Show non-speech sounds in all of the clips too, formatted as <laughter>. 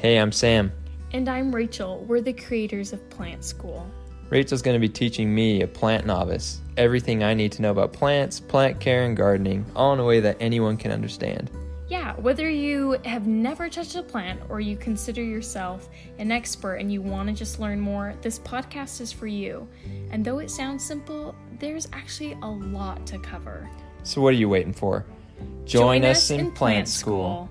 Hey, I'm Sam. And I'm Rachel. We're the creators of Plant School. Rachel's going to be teaching me, a plant novice, everything I need to know about plants, plant care, and gardening, all in a way that anyone can understand. Yeah, whether you have never touched a plant or you consider yourself an expert and you want to just learn more, this podcast is for you. And though it sounds simple, there's actually a lot to cover. So, what are you waiting for? Join, Join us, in, in Plant School.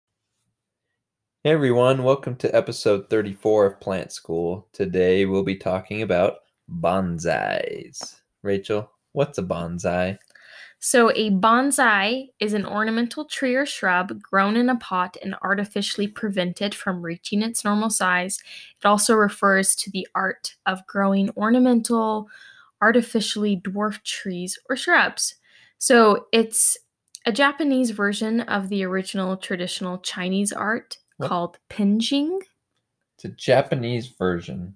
Hey everyone, welcome to episode 34 of Plant School. Today we'll be talking about bonsais. Rachel, what's a bonsai? So, a bonsai is an ornamental tree or shrub grown in a pot and artificially prevented from reaching its normal size. It also refers to the art of growing ornamental, artificially dwarfed trees or shrubs. So, it's a Japanese version of the original traditional Chinese art what? called penjing. It's a Japanese version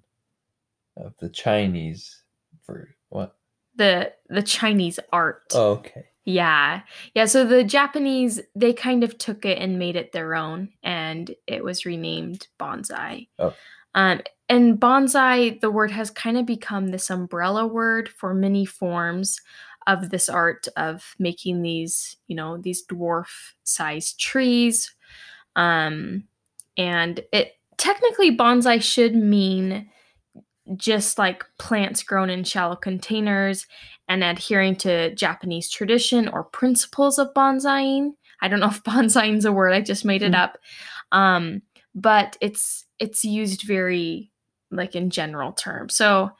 of the Chinese for what? The the Chinese art. Oh, okay. Yeah. Yeah, so the Japanese they kind of took it and made it their own and it was renamed bonsai. Oh. Um and bonsai the word has kind of become this umbrella word for many forms of this art of making these, you know, these dwarf sized trees um and it technically bonsai should mean just like plants grown in shallow containers and adhering to Japanese tradition or principles of bonsaiing. I don't know if <laughs> bonsaiing is a word, I just made it mm. up. Um, but it's it's used very like in general terms. So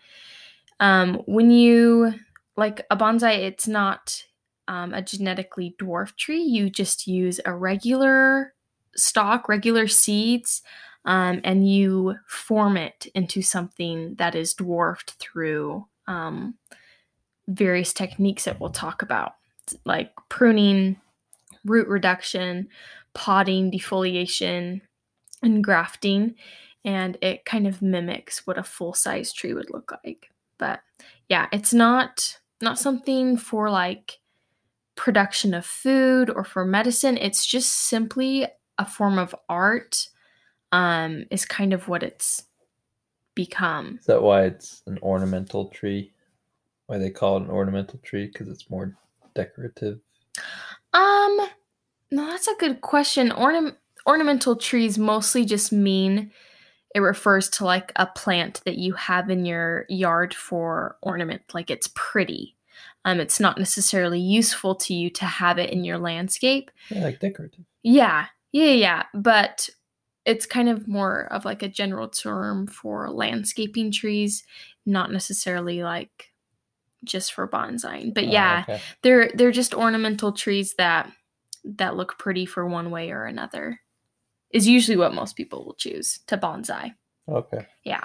um, when you like a bonsai, it's not um, a genetically dwarf tree. You just use a regular stock, regular seeds, um, and you form it into something that is dwarfed through um, various techniques that we'll talk about, like pruning, root reduction, potting, defoliation, and grafting. And it kind of mimics what a full size tree would look like. But yeah, it's not not something for like production of food or for medicine. It's just simply a form of art um, is kind of what it's become. Is that why it's an ornamental tree? Why they call it an ornamental tree? Because it's more decorative. Um, no, that's a good question. Ornament ornamental trees mostly just mean it refers to like a plant that you have in your yard for ornament, like it's pretty. Um, it's not necessarily useful to you to have it in your landscape. Yeah, like decorative. Yeah, yeah, yeah, but it's kind of more of like a general term for landscaping trees, not necessarily like just for bonsai. But oh, yeah, okay. they're they're just ornamental trees that that look pretty for one way or another. Is usually what most people will choose to bonsai. Okay. Yeah.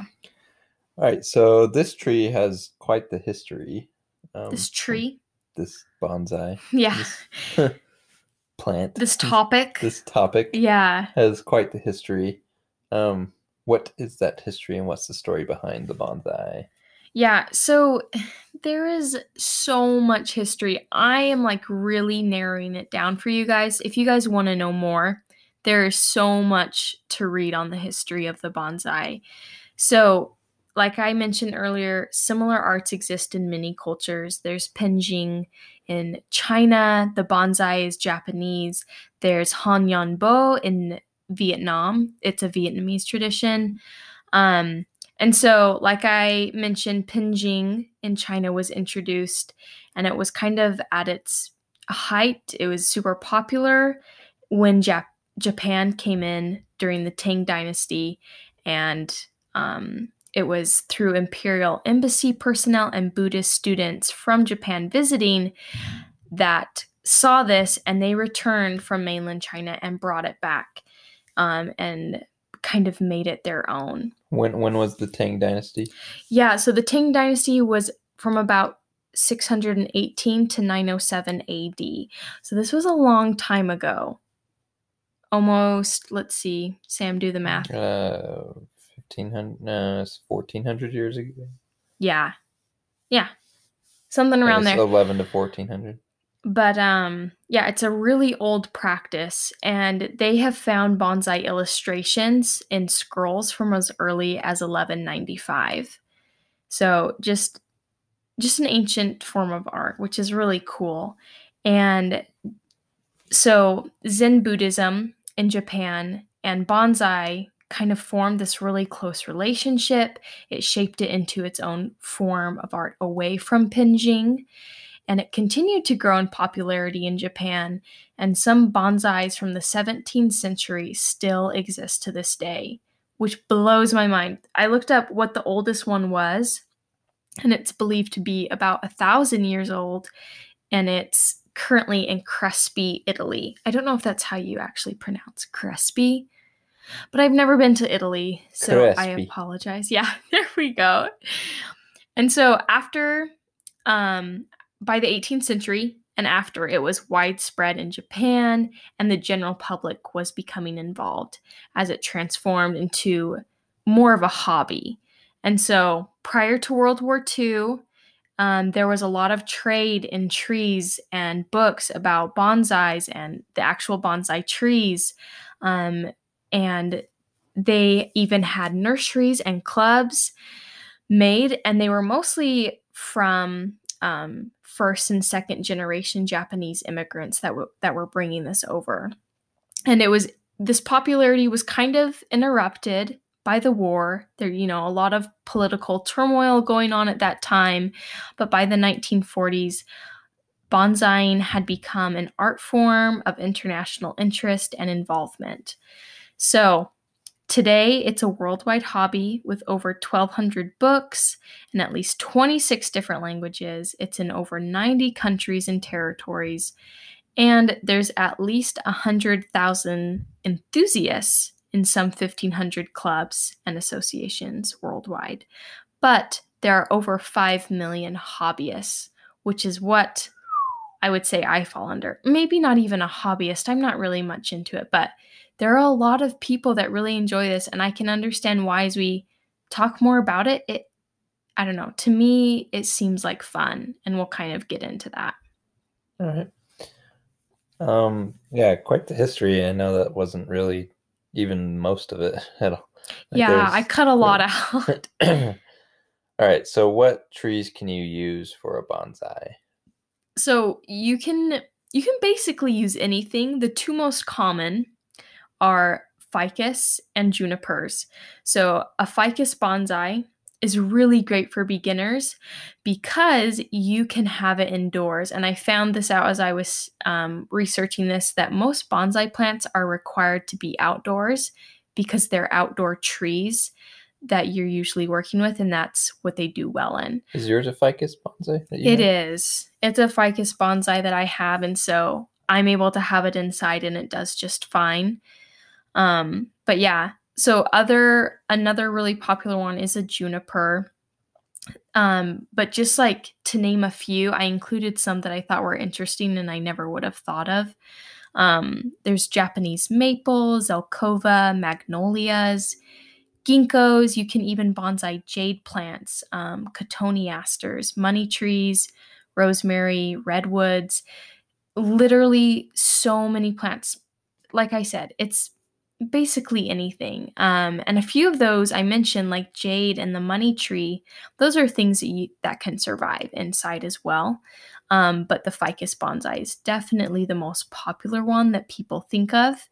All right. So this tree has quite the history. Um, this tree. This bonsai. <laughs> Yeah. This <laughs> plant. This topic. This topic. Yeah. Has quite the history. Um, what is that history and what's the story behind the bonsai? Yeah, so there is so much history. I am like really narrowing it down for you guys. If you guys want to know more, there is so much to read on the history of the bonsai. So, like I mentioned earlier, similar arts exist in many cultures. There's penjing in China, the bonsai is Japanese. There's Hon Non Bo in Vietnam. It's a Vietnamese tradition. Um, and so, like I mentioned, penjing in China was introduced and it was kind of at its height. It was super popular when Jap- Japan came in during the Tang Dynasty and um, it was through imperial embassy personnel and Buddhist students from Japan visiting that saw this and they returned from mainland China and brought it back um, and kind of made it their own. When when was the Tang dynasty? Yeah, so the Tang dynasty was from about 618 to 907 AD. So this was a long time ago. Almost, let's see, Sam, do the math. Uh, 1500 no it's 1400 years ago Yeah. Yeah. Something around there. 11 to 1400 But um yeah, it's a really old practice and they have found bonsai illustrations in scrolls from as early as 1195. So just just an ancient form of art, which is really cool. And so Zen Buddhism in Japan and bonsai kind of formed this really close relationship. It shaped it into its own form of art away from Penjing. and it continued to grow in popularity in Japan, and some bonsais from the 17th century still exist to this day, which blows my mind. I looked up what the oldest one was, and it's believed to be about a thousand years old, and it's currently in Crespi, Italy. I don't know if that's how you actually pronounce Crespi, but I've never been to Italy, so I apologize. <laughs> Yeah, there we go. And so after um by the 18th century and after it was widespread in Japan and the general public was becoming involved as it transformed into more of a hobby. And so prior to World War II, um, there was a lot of trade in trees and books about bonsais and the actual bonsai trees. Um, and they even had nurseries and clubs made, and they were mostly from um, first and second generation Japanese immigrants that that were bringing this over. And it was this popularity was kind of interrupted by the war. There, you know, a lot of political turmoil going on at that time, but by the 1940s, bonsaiing had become an art form of international interest and involvement. So, Today, it's a worldwide hobby with over 1,200 books in at least 26 different languages. It's in over 90 countries and territories, and there's at least 100,000 enthusiasts in some 1,500 clubs and associations worldwide. But there are over 5 million hobbyists, which is what I would say I fall under. Maybe not even a hobbyist, I'm not really much into it, but there are a lot of people that really enjoy this and i can understand why as we talk more about it it i don't know to me it seems like fun and we'll kind of get into that. All right um yeah quite the history. I know that wasn't really even most of it <laughs> at all. Like, yeah i cut a lot <clears throat> out. <clears throat> All right so what trees can you use for a bonsai? So you can you can basically use anything. The two most common are ficus and junipers so a ficus bonsai is really great for beginners because you can have it indoors and i found this out as i was um, researching this that most bonsai plants are required to be outdoors because they're outdoor trees that you're usually working with and that's what they do well in is yours a ficus bonsai that you it is. It's a ficus bonsai that I have, and so I'm able to have it inside, and it does just fine. Um, but yeah, so other another really popular one is a juniper. Um, but just like to name a few, I included some that I thought were interesting and I never would have thought of. Um, there's Japanese maples, zelkova, magnolias, ginkgos. You can even bonsai jade plants, um, cotoneasters, money trees, rosemary, redwoods. Literally, so many plants. Like I said, it's basically anything. Um, and a few of those I mentioned, like jade and the money tree, those are things that, you, that can survive inside as well. Um, but the ficus bonsai is definitely the most popular one that people think of.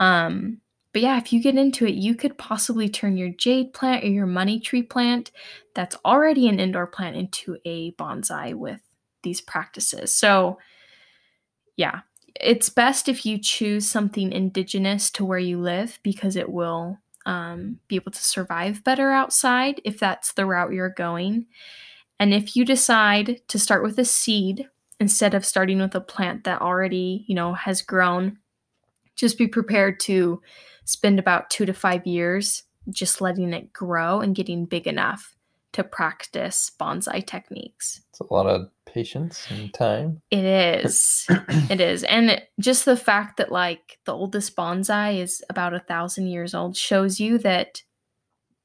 Um, but yeah, if you get into it, you could possibly turn your jade plant or your money tree plant that's already an indoor plant into a bonsai with these practices. So, yeah, it's best if you choose something indigenous to where you live because it will um, be able to survive better outside if that's the route you're going. And if you decide to start with a seed instead of starting with a plant that already, you know, has grown, just be prepared to spend about two to five years just letting it grow and getting big enough to practice bonsai techniques. It's a lot of patience and time. It is. <clears throat> it is. And just the fact that like the oldest bonsai is about a thousand years old shows you that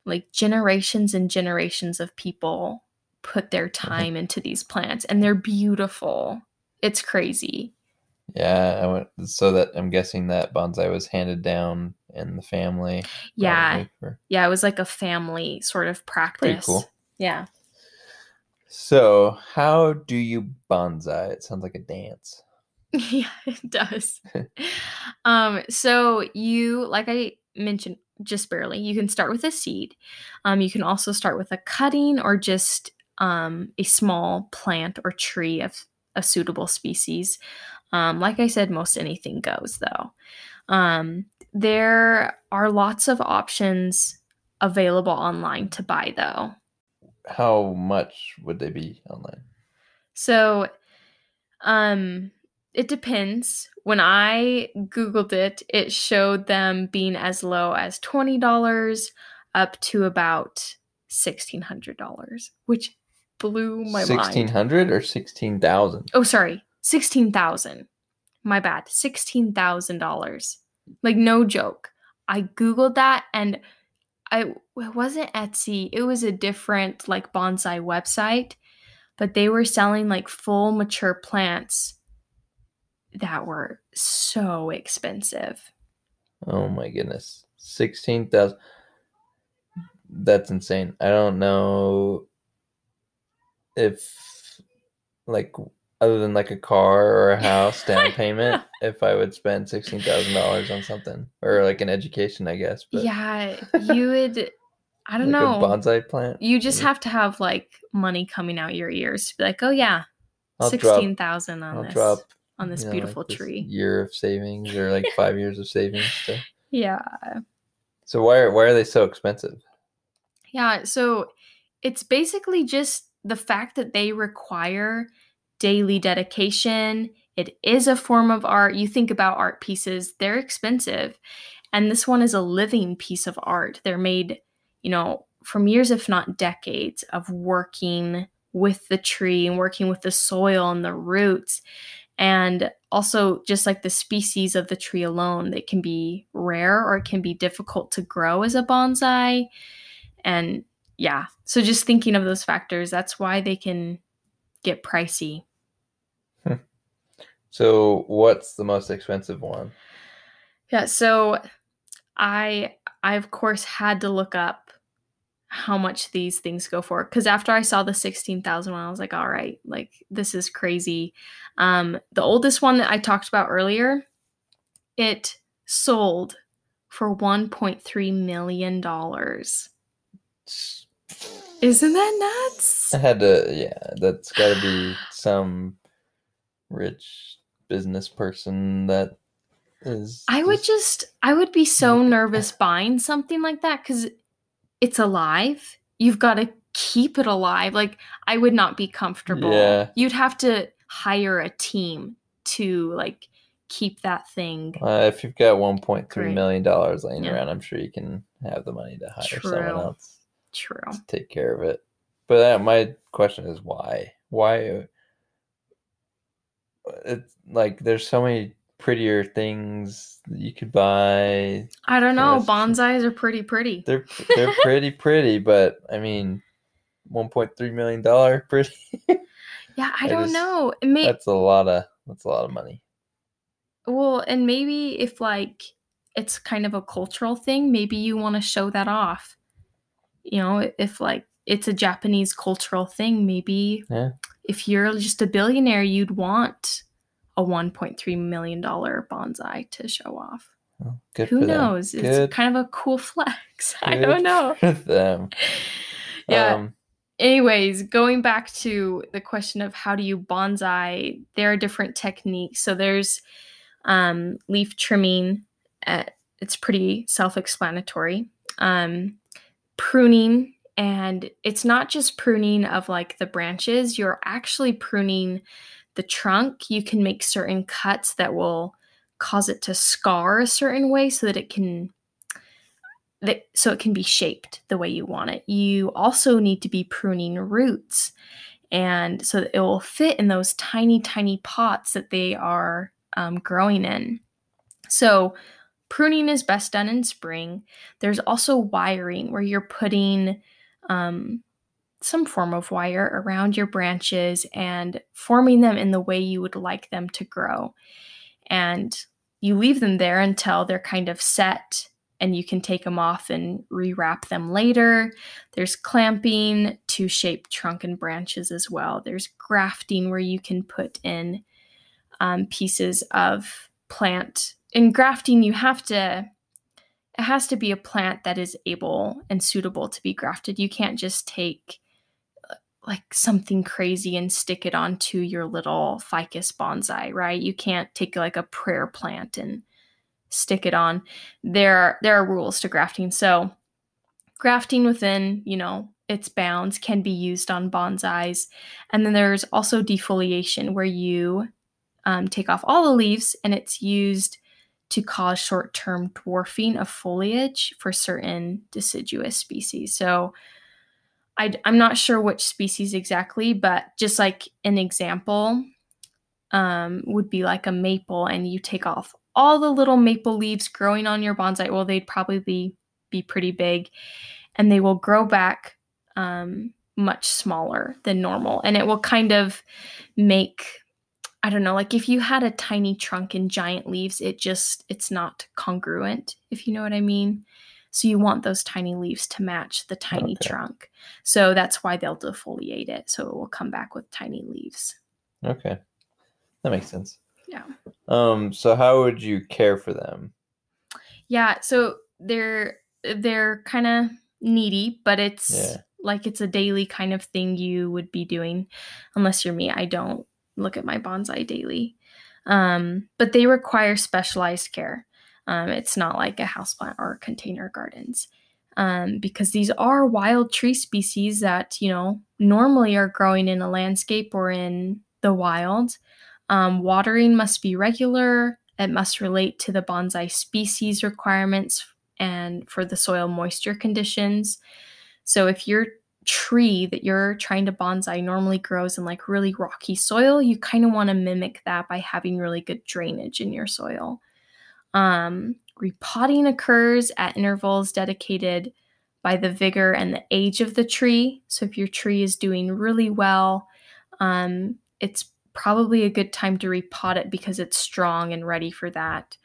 like generations and generations of people put their <laughs> time into these plants and they're beautiful. It's crazy. Yeah, I went so that I'm guessing that bonsai was handed down in the family. Yeah. for- Yeah, it was like a family sort of practice. Pretty cool. Yeah. So, how do you bonsai? It sounds like a dance. <laughs> yeah, it does. <laughs> um, so you, like I mentioned just barely, you can start with a seed. Um, you can also start with a cutting or just um, a small plant or tree of a suitable species. Um, like I said, most anything goes though. Um, there are lots of options available online to buy though. How much would they be online? So, um, it depends. When I Googled it, it showed them being as low as $20 up to about $1,600, which blew my Sixteen mind. hundred or sixteen thousand? Oh, sorry, 16000 My bad. $16,000. Like, no joke. I Googled that and I it wasn't Etsy. It was a different like bonsai website, but they were selling like full mature plants that were so expensive. Oh my goodness, sixteen thousand. That's insane. I don't know if, like, other than like a car or a house down <laughs> payment, if I would spend sixteen thousand dollars on something or like an education, I guess. But yeah, you would I don't <laughs> like know. a bonsai plant. you just have to have like money coming out your ears to be like, "Oh yeah, I'll drop- 16,000 on I'll this drop on this you know, like beautiful this tree." year of savings or like five years of savings. To... <laughs> Yeah. So why are why are they so expensive? Yeah, so it's basically just the fact that they require daily dedication. It is a form of art. You think about art pieces, they're expensive. And this one is a living piece of art. They're made, you know, from years, if not decades, of working with the tree and working with the soil and the roots. And also, just like the species of the tree alone, they can be rare or it can be difficult to grow as a bonsai. And yeah, so just thinking of those factors, that's why they can get pricey. So what's the most expensive one? Yeah, so I I of course had to look up how much these things go for cuz after I saw the 16,000 one I was like, all right, like this is crazy. Um the oldest one that I talked about earlier, it sold for 1.3 million dollars. Isn't that nuts? I had to, yeah, that's got to be some rich business person that is. I would just I would be so nervous buying something like that cuz it's alive. You've got to keep it alive. Like I would not be comfortable. Yeah. You'd have to hire a team to like keep that thing. Uh, if you've got 1.3 million dollars laying Yeah. around, I'm sure you can have the money to hire True. someone else True. to take care of it. But uh, my question is why? Why? It's like there's so many prettier things that you could buy. I don't know. Bonsais are pretty pretty. They're they're <laughs> pretty pretty, but I mean, one point three million dollar pretty. Yeah, I <laughs> I don't just- know. It may That's a lot of that's a lot of money. well, and maybe if like it's kind of a cultural thing. Maybe you want to show that off. You know, if like it's a Japanese cultural thing, maybe Yeah. if you're just a billionaire, you'd want a 1.3 million dollar bonsai to show off. Well, good Who knows? It's Good, kind of a cool flex. <laughs> I don't know. <laughs> Yeah. Um, anyways, going back to the question of how do you bonsai, there are different techniques. So there's um, leaf trimming. Uh, it's pretty self-explanatory. Um, pruning, and it's not just pruning of like the branches. You're actually pruning the trunk. You can make certain cuts that will cause it to scar a certain way so that it can that so it can be shaped the way you want it. You also need to be pruning roots and so that it will fit in those tiny tiny pots that they are um, growing in. So pruning is best done in spring. There's also wiring where you're putting um, some form of wire around your branches and forming them in the way you would like them to grow. And you leave them there until they're kind of set and you can take them off and rewrap them later. There's clamping to shape trunk and branches as well. There's grafting where you can put in um, pieces of plant. In grafting, you have to, it has to be a plant that is able and suitable to be grafted. You can't just take uh, like something crazy and stick it onto your little ficus bonsai, right? You can't take like a prayer plant and stick it on. There there are rules to grafting. So grafting within, you know, its bounds can be used on bonsais. And then there's also defoliation where you um, take off all the leaves and it's used to cause short-term dwarfing of foliage for certain deciduous species. So I, I'm not sure which species exactly, but just like an example um, would be like a maple, and you take off all the little maple leaves growing on your bonsai. Well, they'd probably be, be pretty big, and they will grow back um, much smaller than normal. And it will kind of make, I don't know, like if you had a tiny trunk and giant leaves, it just, it's not congruent, if you know what I mean. So you want those tiny leaves to match the tiny Okay. trunk. So that's why they'll defoliate it. So it will come back with tiny leaves. okay, that makes sense. Yeah. Um. So how would you care for them? Yeah, so they're they're kind of needy, but it's Yeah. like it's a daily kind of thing you would be doing unless you're me. I don't look at my bonsai daily. Um, but they require specialized care. Um, it's not like a houseplant or container gardens. Um, because these are wild tree species that, you know, normally are growing in a landscape or in the wild. Um, watering must be regular. It must relate to the bonsai species requirements and for the soil moisture conditions. So if your tree that you're trying to bonsai normally grows in like really rocky soil, you kind of want to mimic that by having really good drainage in your soil. Um, repotting occurs at intervals dedicated by the vigor and the age of the tree. So if your tree is doing really well, um, it's probably a good time to repot it because it's strong and ready for that.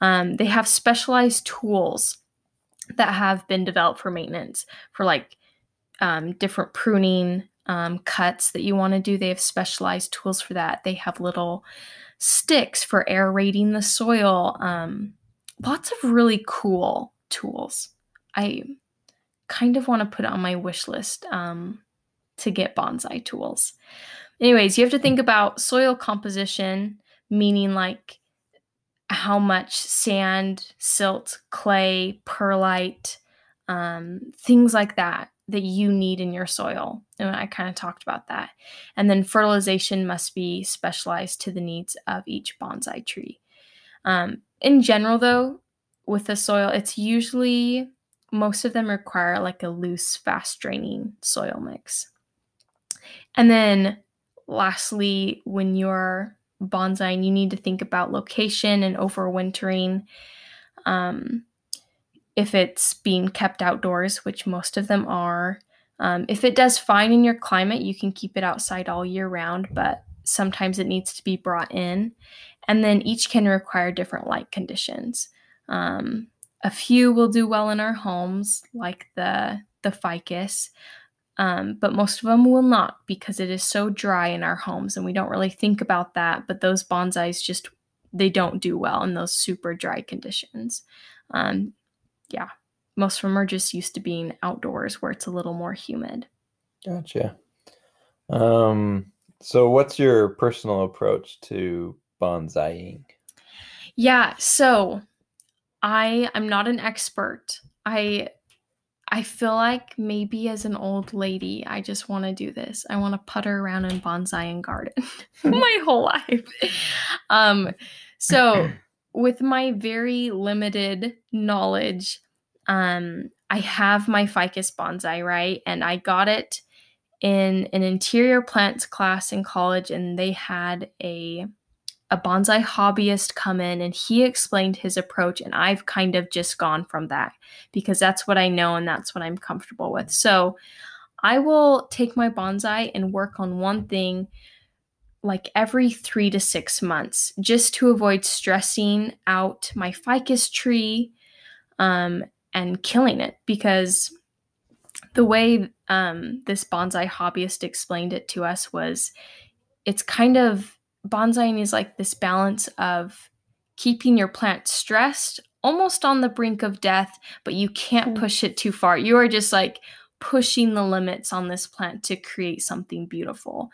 Um, they have specialized tools that have been developed for maintenance for like um, different pruning um, cuts that you want to do. They have specialized tools for that. They have little sticks for aerating the soil. Um, lots of really cool tools. I kind of want to put on my wish list um, to get bonsai tools. Anyways, you have to think about soil composition, meaning like how much sand, silt, clay, perlite, um, things like that that you need in your soil. And I kind of talked about that. And then fertilization must be specialized to the needs of each bonsai tree. Um, in general, though, with the soil, it's usually most of them require like a loose, fast draining soil mix. And then lastly, when you're bonsai, you need to think about location and overwintering. Um, if it's being kept outdoors, which most of them are. Um, if it does fine in your climate, you can keep it outside all year round, but sometimes it needs to be brought in. And then each can require different light conditions. Um, a few will do well in our homes, like the the ficus, um, but most of them will not because it is so dry in our homes, and we don't really think about that. But those bonsais just they don't do well in those super dry conditions. Um, yeah, most of them are just used to being outdoors where it's a little more humid. Gotcha. Um, so what's your personal approach to bonsaiing? Yeah, so I I'm not an expert. I I feel like maybe as an old lady, I just want to do this. I want to putter around in bonsai and garden <laughs> my whole life. Um, so <clears throat> with my very limited knowledge, um, I have my ficus bonsai, right? And I got it in an interior plants class in college, and they had a a bonsai hobbyist come in and he explained his approach and I've kind of just gone from that because that's what I know and that's what I'm comfortable with. So I will take my bonsai and work on one thing like every 3 to 6 months just to avoid stressing out my ficus tree um, and killing it because the way um, this bonsai hobbyist explained it to us was it's kind of bonsaiing is like this balance of keeping your plant stressed, almost on the brink of death, but you can't mm. push it too far. You are just like pushing the limits on this plant to create something beautiful.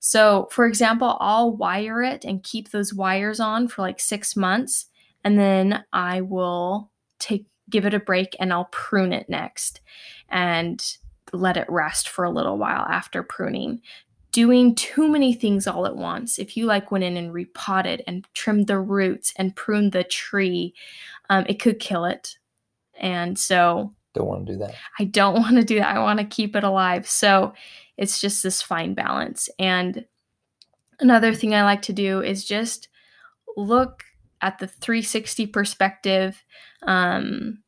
So, for example, I'll wire it and keep those wires on for like six months, and then I will take give it a break and I'll prune it next and let it rest for a little while after pruning doing too many things all at once. If you like went in and repotted and trimmed the roots and pruned the tree, um, it could kill it. And so, don't want to do that. I don't <laughs> want to do that. I want to keep it alive. So, it's just this fine balance. And another thing I like to do is just look at the 360 perspective. Um,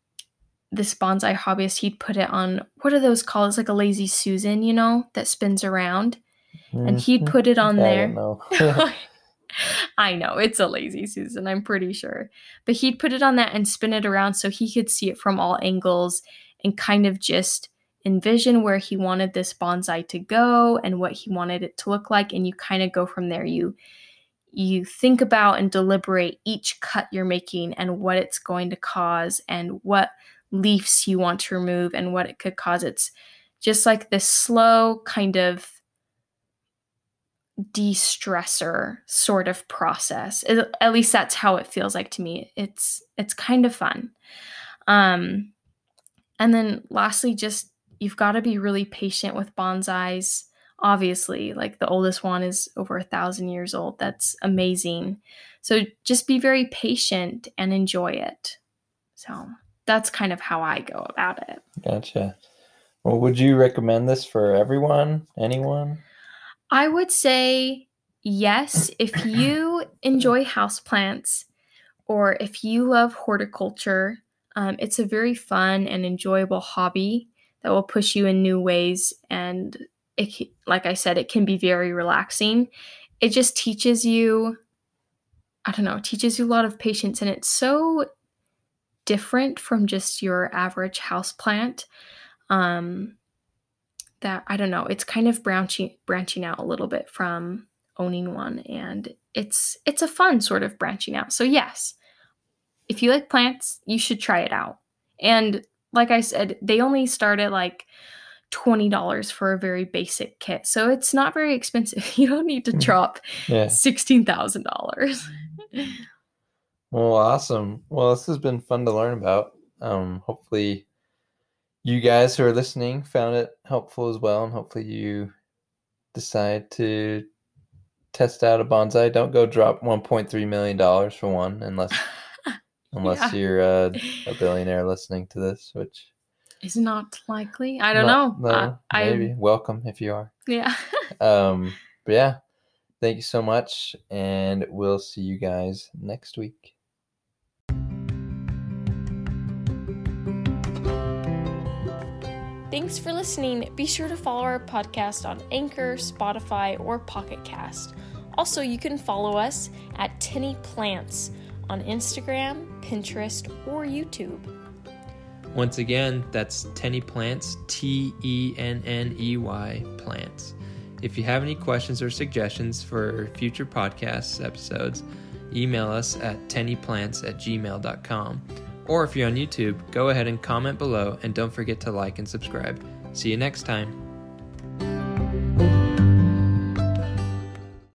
this bonsai hobbyist, he'd put it on what are those called? It's like a lazy Susan, you know, that spins around and he'd put it on there. Know. <laughs> <laughs> I know it's a lazy Susan, I'm pretty sure. But he'd put it on that and spin it around so he could see it from all angles and kind of just envision where he wanted this bonsai to go and what he wanted it to look like and you kind of go from there. You you think about and deliberate each cut you're making and what it's going to cause and what leaves you want to remove and what it could cause. It's just like this slow kind of de-stressor sort of process. At least that's how it feels like to me. It's it's kind of fun. Um and then lastly just you've got to be really patient with bonsais obviously like the oldest one is over a thousand years old. That's amazing. So just be very patient and enjoy it. So that's kind of how i go about it. Gotcha. Well would you recommend this for everyone? Anyone? I would say yes if you <clears throat> enjoy houseplants or if you love horticulture. Um, it's a very fun and enjoyable hobby that will push you in new ways. And it, like I said, it can be very relaxing. It just teaches you, I don't know, it teaches you a lot of patience. And it's so different from just your average houseplant. Um, that I don't know, it's kind of branching branching out a little bit from owning one and it's it's a fun sort of branching out. So yes, if you like plants, you should try it out. And like I said, they only start at like $20 for a very basic kit. So it's not very expensive. <laughs> You don't need to mm. drop yeah. $16,000. well, awesome. Well, this has been fun to learn about. Um, hopefully you guys who are listening found it helpful as well, and hopefully you decide to test out a bonsai. Don't go drop 1.3 million dollars for one, unless <laughs> unless yeah. you're uh, a <laughs> billionaire listening to this, which is not likely. I don't not, know. No, maybe. I, Welcome if you are. Yeah. <laughs> um. But yeah, thank you so much, and we'll see you guys next week. Thanks for listening. Be sure to follow our podcast on Anchor, Spotify, or Pocket Cast. Also, you can follow us at Tenny Plants on Instagram, Pinterest, or YouTube. Once again, that's Tenny Plants, T E N N E Y Plants. If you have any questions or suggestions for future podcast episodes, email us at tennyplants at gmail.com. Or if you're on YouTube, go ahead and comment below and don't forget to like and subscribe. See you next time.